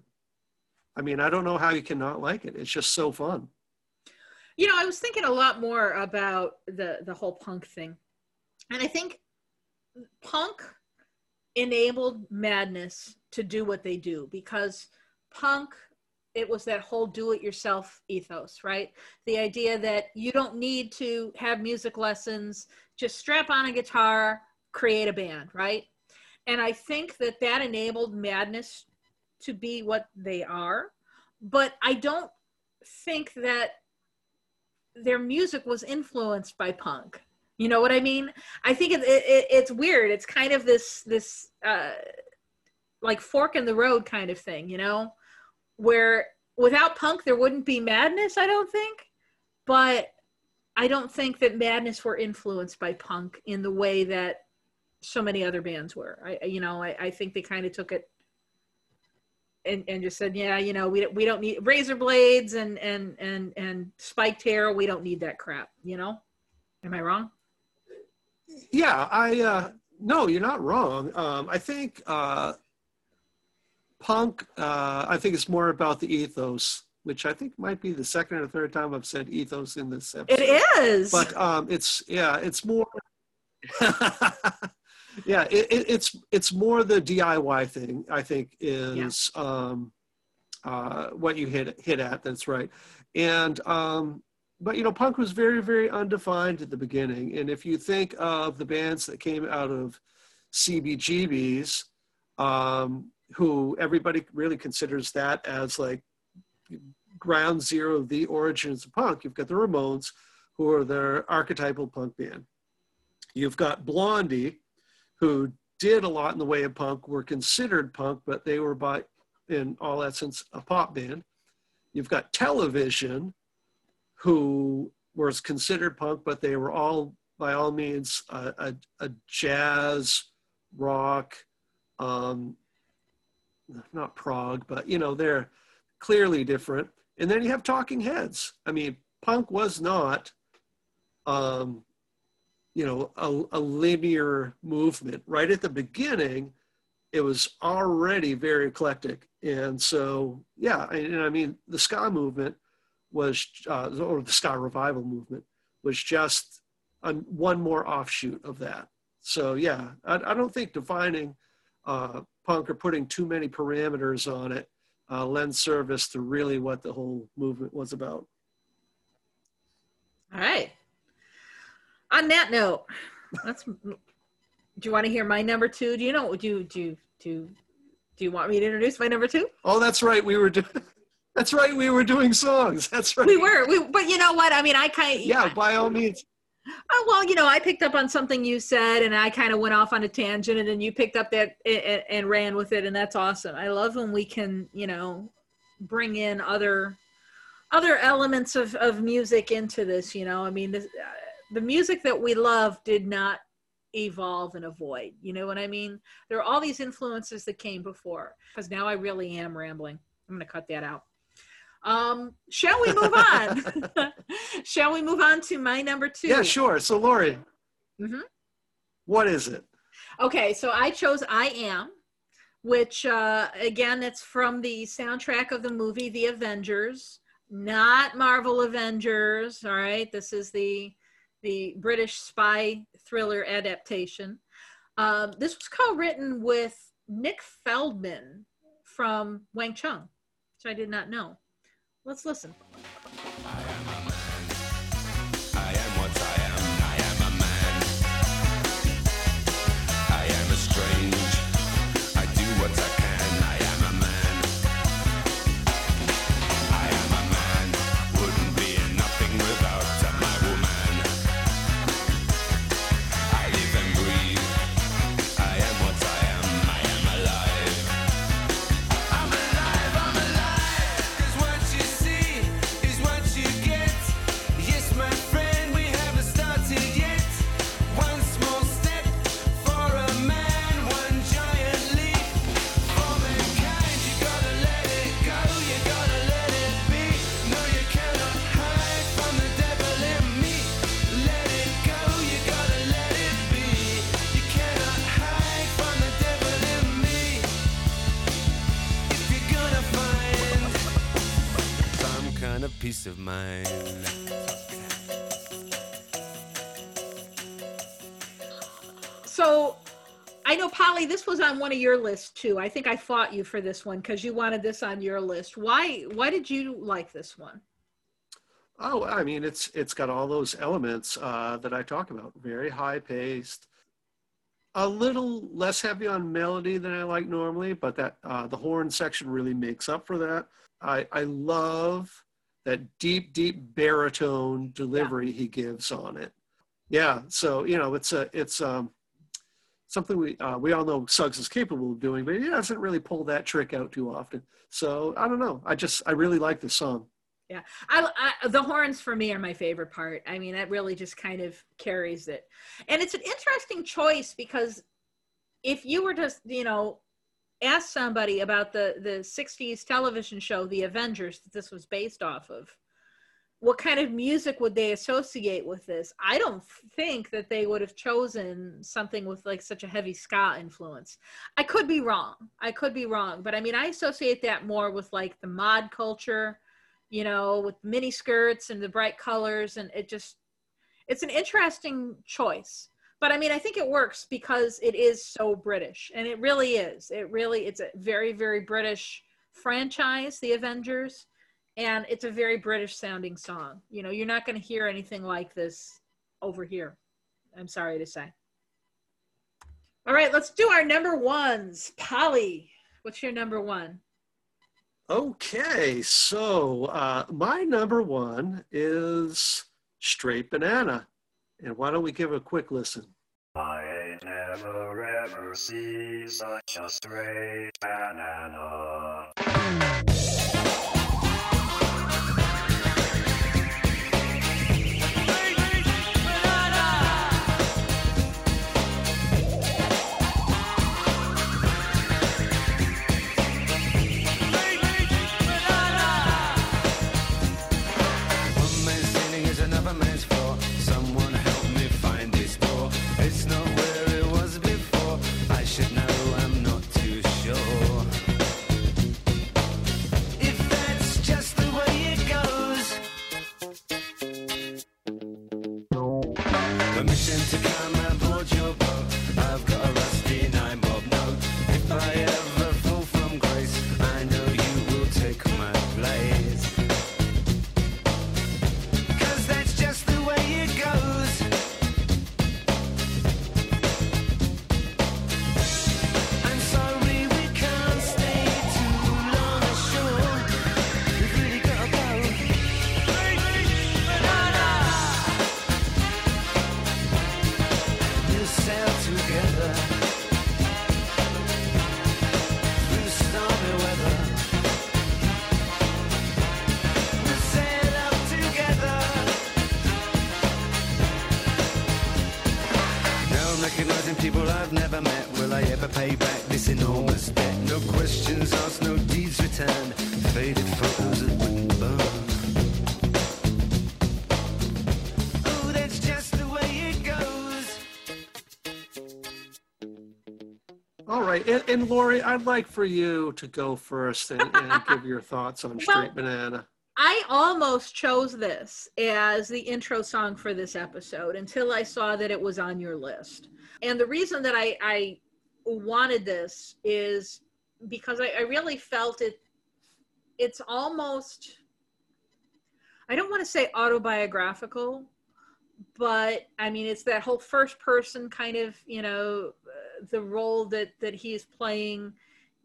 I mean, I don't know how you can not like it. It's just so fun. You know, I was thinking a lot more about the the whole punk thing, and I think punk enabled madness to do what they do because punk it was that whole do it yourself ethos right? The idea that you don't need to have music lessons just strap on a guitar create a band right? And i think that that enabled madness to be what they are but i don't think that their music was influenced by punk you know what i mean? I think it, it, it's weird. It's kind of this this uh like fork in the road kind of thing you know? Where without punk there wouldn't be madness i don't think. But i don't think that madness were influenced by punk in the way that so many other bands were. I you know i, I think they kind of took it and, and just said yeah you know we, we don't need razor blades and and and and spiked hair. We don't need that crap you know? Am i wrong Yeah, I uh, no, you're not wrong. Um, I think uh, punk. Uh, I think it's more about the ethos, which I think might be the second or third time I've said ethos in this episode. it is but um, it's yeah, it's more. yeah, it, it, it's it's more the DIY thing. I think is um, uh, what you hit hit at. That's right, and um, but you know, punk was very very undefined at the beginning. And if you think of the bands that came out of CBGBs, um, who everybody really considers that as like ground zero, of the origins of punk. You've got the Ramones, who are their archetypal punk band. You've got Blondie, who did a lot in the way of punk, were considered punk, but they were by, in all essence, a pop band. You've got Television, who was considered punk, but they were all, by all means, a, a, a jazz, rock, um, not prog, but you know, they're clearly different. And then you have Talking Heads. I mean, punk was not, um, you know, a, a linear movement. Right at the beginning, it was already very eclectic. And so, yeah, and, and I mean, the ska movement was, uh, or the ska revival movement was just one more offshoot of that. So, yeah, I, I don't think defining uh, punk or putting too many parameters on it uh, lends service to really what the whole movement was about. All right. On that note, let's. Do you want to hear my number two? Do you know? Do you do you- do you- do you want me to introduce my number two? Oh, that's right. We were doing. That's right. We were doing songs. That's right. We were. We, but you know what? I mean, I kind of. Yeah, by all means. Oh well, you know, I picked up on something you said, and I kind of went off on a tangent, and then you picked up that and, and ran with it, and that's awesome. I love when we can, you know, bring in other other elements of of music into this. You know, I mean, this, uh, the music that we love did not evolve and avoid. You know what I mean? There are all these influences that came before. Because now I really am rambling. I'm going to cut that out. Um, shall we move on? shall we move on to my number two? Yeah, sure. So, Lori, Mhm. what is it? Okay, so I chose I Am, which uh, again, it's from the soundtrack of the movie The Avengers, not Marvel Avengers. All right, this is the the British spy thriller adaptation. Um, this was co-written with Nick Feldman from Wang Chung, which I did not know. Let's listen. Peace of mind. So I know, Polly, this was on one of your lists too. I think I fought you for this one because you wanted this on your list. Why? Why did you like this one? Oh, I mean, it's it's got all those elements uh, that I talk about. Very high paced, a little less heavy on melody than I like normally, but that uh, the horn section really makes up for that. I I love that deep, deep baritone delivery he gives on it. Yeah, so you know, it's a it's um something we uh, we all know Suggs is capable of doing, but he doesn't really pull that trick out too often. So I don't know. I just I really like this song. Yeah, I, I the horns for me are my favorite part. I mean, that really just kind of carries it, and it's an interesting choice because if you were to, you know, ask somebody about the the '60s television show The Avengers that this was based off of, what kind of music would they associate with this? I don't think that they would have chosen something with like such a heavy ska influence. I could be wrong. I could be wrong, but I mean, I associate that more with like the mod culture you know, with mini skirts and the bright colors. And it just, it's an interesting choice. But I mean, I think it works because it is so British. And it really is. It really, it's a very, very British franchise, The Avengers. And it's a very British sounding song. You know, you're not going to hear anything like this over here. I'm sorry to say. All right, let's do our number ones. Polly, what's your number one? Okay, so uh, my number one is Straight Banana. And why don't we give a quick listen? Never ever see such a straight banana. Right, and, and Lori, I'd like for you to go first and, and give your thoughts on Straight Banana. I almost chose this as the intro song for this episode until I saw that it was on your list. And the reason that I, I wanted this is because I, I really felt it, it's almost, I don't want to say autobiographical, but I mean, it's that whole first person kind of, you know, the role that, that he's playing.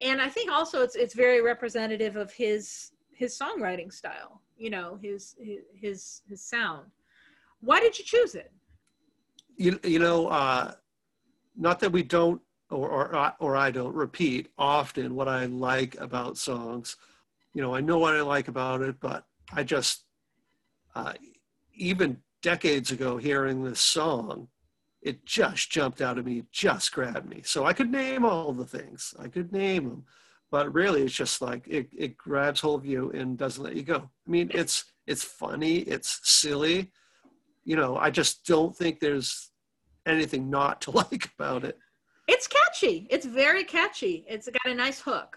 And I think also it's, it's very representative of his his songwriting style you know his his his sound why did you choose it You, you know, uh, not that we don't, or, or, or I don't repeat often what I like about songs. You know, I know what I like about it, but I just, uh, even decades ago, hearing this song, it just jumped out at me, just grabbed me. So I could name all the things, I could name them, but really it's just like it, it grabs hold of you and doesn't let you go. I mean, it's it's funny, it's silly. You know, I just don't think there's anything not to like about it. it's catchy it's very catchy it's got a nice hook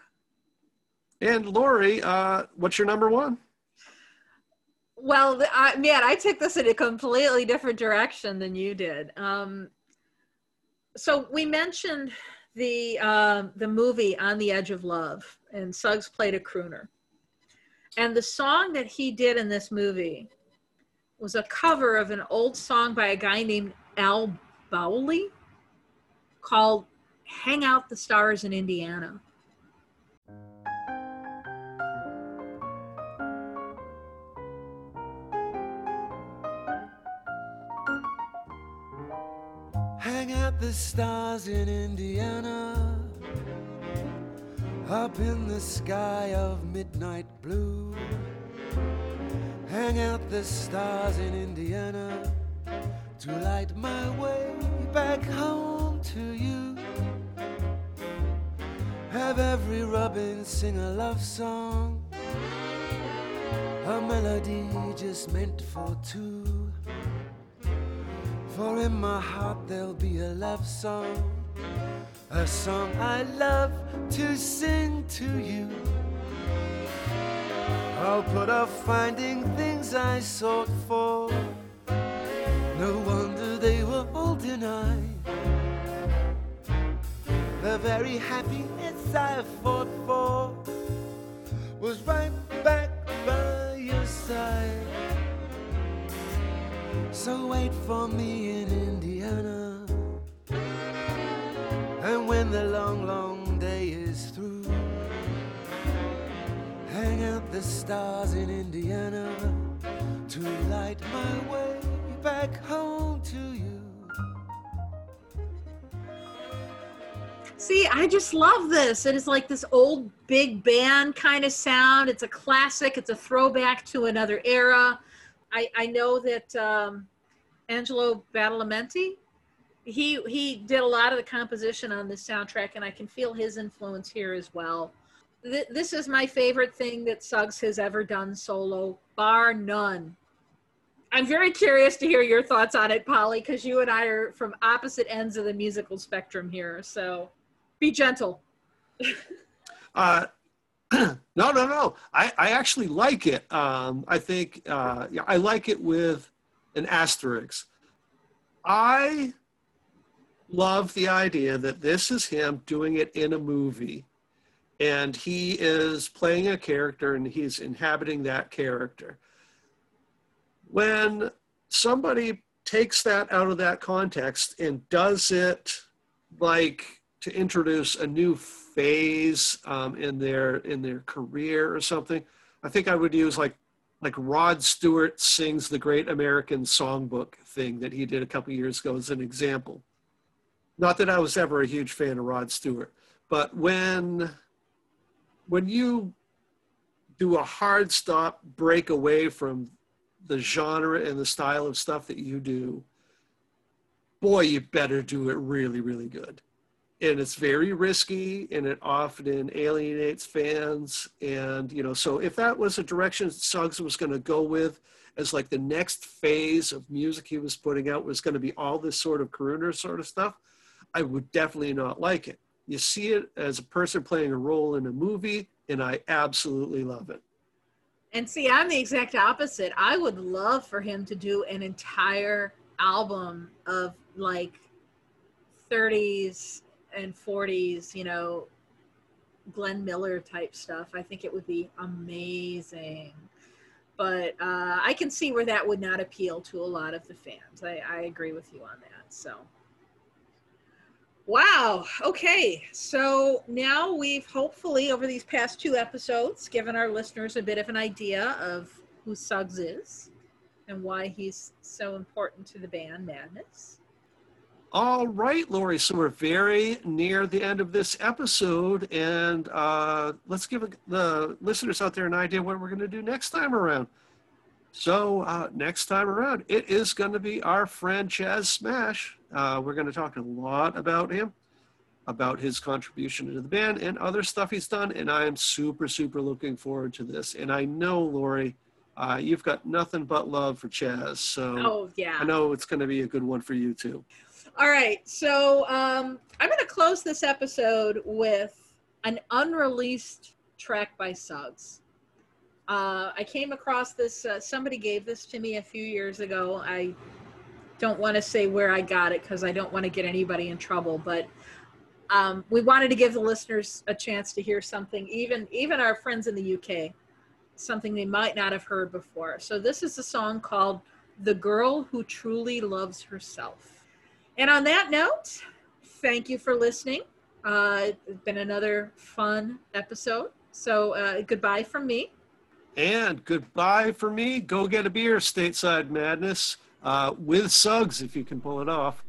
And Lori, uh, what's your number one? Well I, man i took this in a completely different direction than you did. Um, so we mentioned the um, the movie on the edge of love and suggs played a crooner. And the song that he did in this movie was a cover of an old song by a guy named al bowlly called hang out the stars in indiana the stars in Indiana, up in the sky of midnight blue. Hang out the stars in Indiana to light my way back home to you. Have every robin sing a love song, a melody just meant for two. For in my heart there'll be a love song, a song I love to sing to you. I'll put off finding things I sought for. No wonder they were all denied. The very happiness I fought for was right back by your side. So wait for me in Indiana. And when the long, long day is through, hang out the stars in Indiana to light my way back home to you. See, I just love this. It is like this old big band kind of sound. It's a classic. It's a throwback to another era. I, I know that um, Angelo Badalamenti, he he did a lot of the composition on this soundtrack, and I can feel his influence here as well. Th- this is my favorite thing that Suggs has ever done solo, bar none. I'm very curious to hear your thoughts on it, Polly, because you and I are from opposite ends of the musical spectrum here. So be gentle. Uh, no, no, no. I, I actually like it. Um, I think uh, I like it with an asterisk. I love the idea that this is him doing it in a movie, and he is playing a character and he's inhabiting that character. When somebody takes that out of that context and does it like to introduce a new phase um, in their in their career or something. I think I would use like like Rod Stewart sings the Great American Songbook thing that he did a couple years ago as an example. Not that I was ever a huge fan of Rod Stewart, but when when you do a hard stop break away from the genre and the style of stuff that you do, boy, you better do it really, really good and it's very risky and it often alienates fans and you know so if that was a direction suggs was going to go with as like the next phase of music he was putting out was going to be all this sort of crooner sort of stuff i would definitely not like it you see it as a person playing a role in a movie and i absolutely love it And see, I'm the exact opposite. I would love for him to do an entire album of like 30s and 40s, you know, Glenn Miller type stuff. I think it would be amazing. But uh, I can see where that would not appeal to a lot of the fans. I, I agree with you on that. So. Wow. Okay. So now we've hopefully, over these past two episodes, given our listeners a bit of an idea of who Suggs is and why he's so important to the band Madness. All right, Lori. So we're very near the end of this episode, and uh, let's give the listeners out there an idea what we're going to do next time around. So uh, next time around, it is going to be our friend Chas Smash. Uh, we're going to talk a lot about him, about his contribution to the band, and other stuff he's done. And I am super, super looking forward to this. And I know, Lori, uh, you've got nothing but love for Chas. So Oh, yeah. I know it's going to be a good one for you too. All right. So um, I'm going to close this episode with an unreleased track by Suggs. Uh, I came across this, uh, somebody gave this to me a few years ago. I don't want to say where I got it because I don't want to get anybody in trouble, but um, we wanted to give the listeners a chance to hear something, even even our friends in the UK, something they might not have heard before. So this is a song called "The Girl Who Truly Loves Herself." And on that note, thank you for listening. Uh, it's been another fun episode. So uh, goodbye from me. And goodbye for me. Go get a beer, stateside madness, uh, with Suggs if you can pull it off.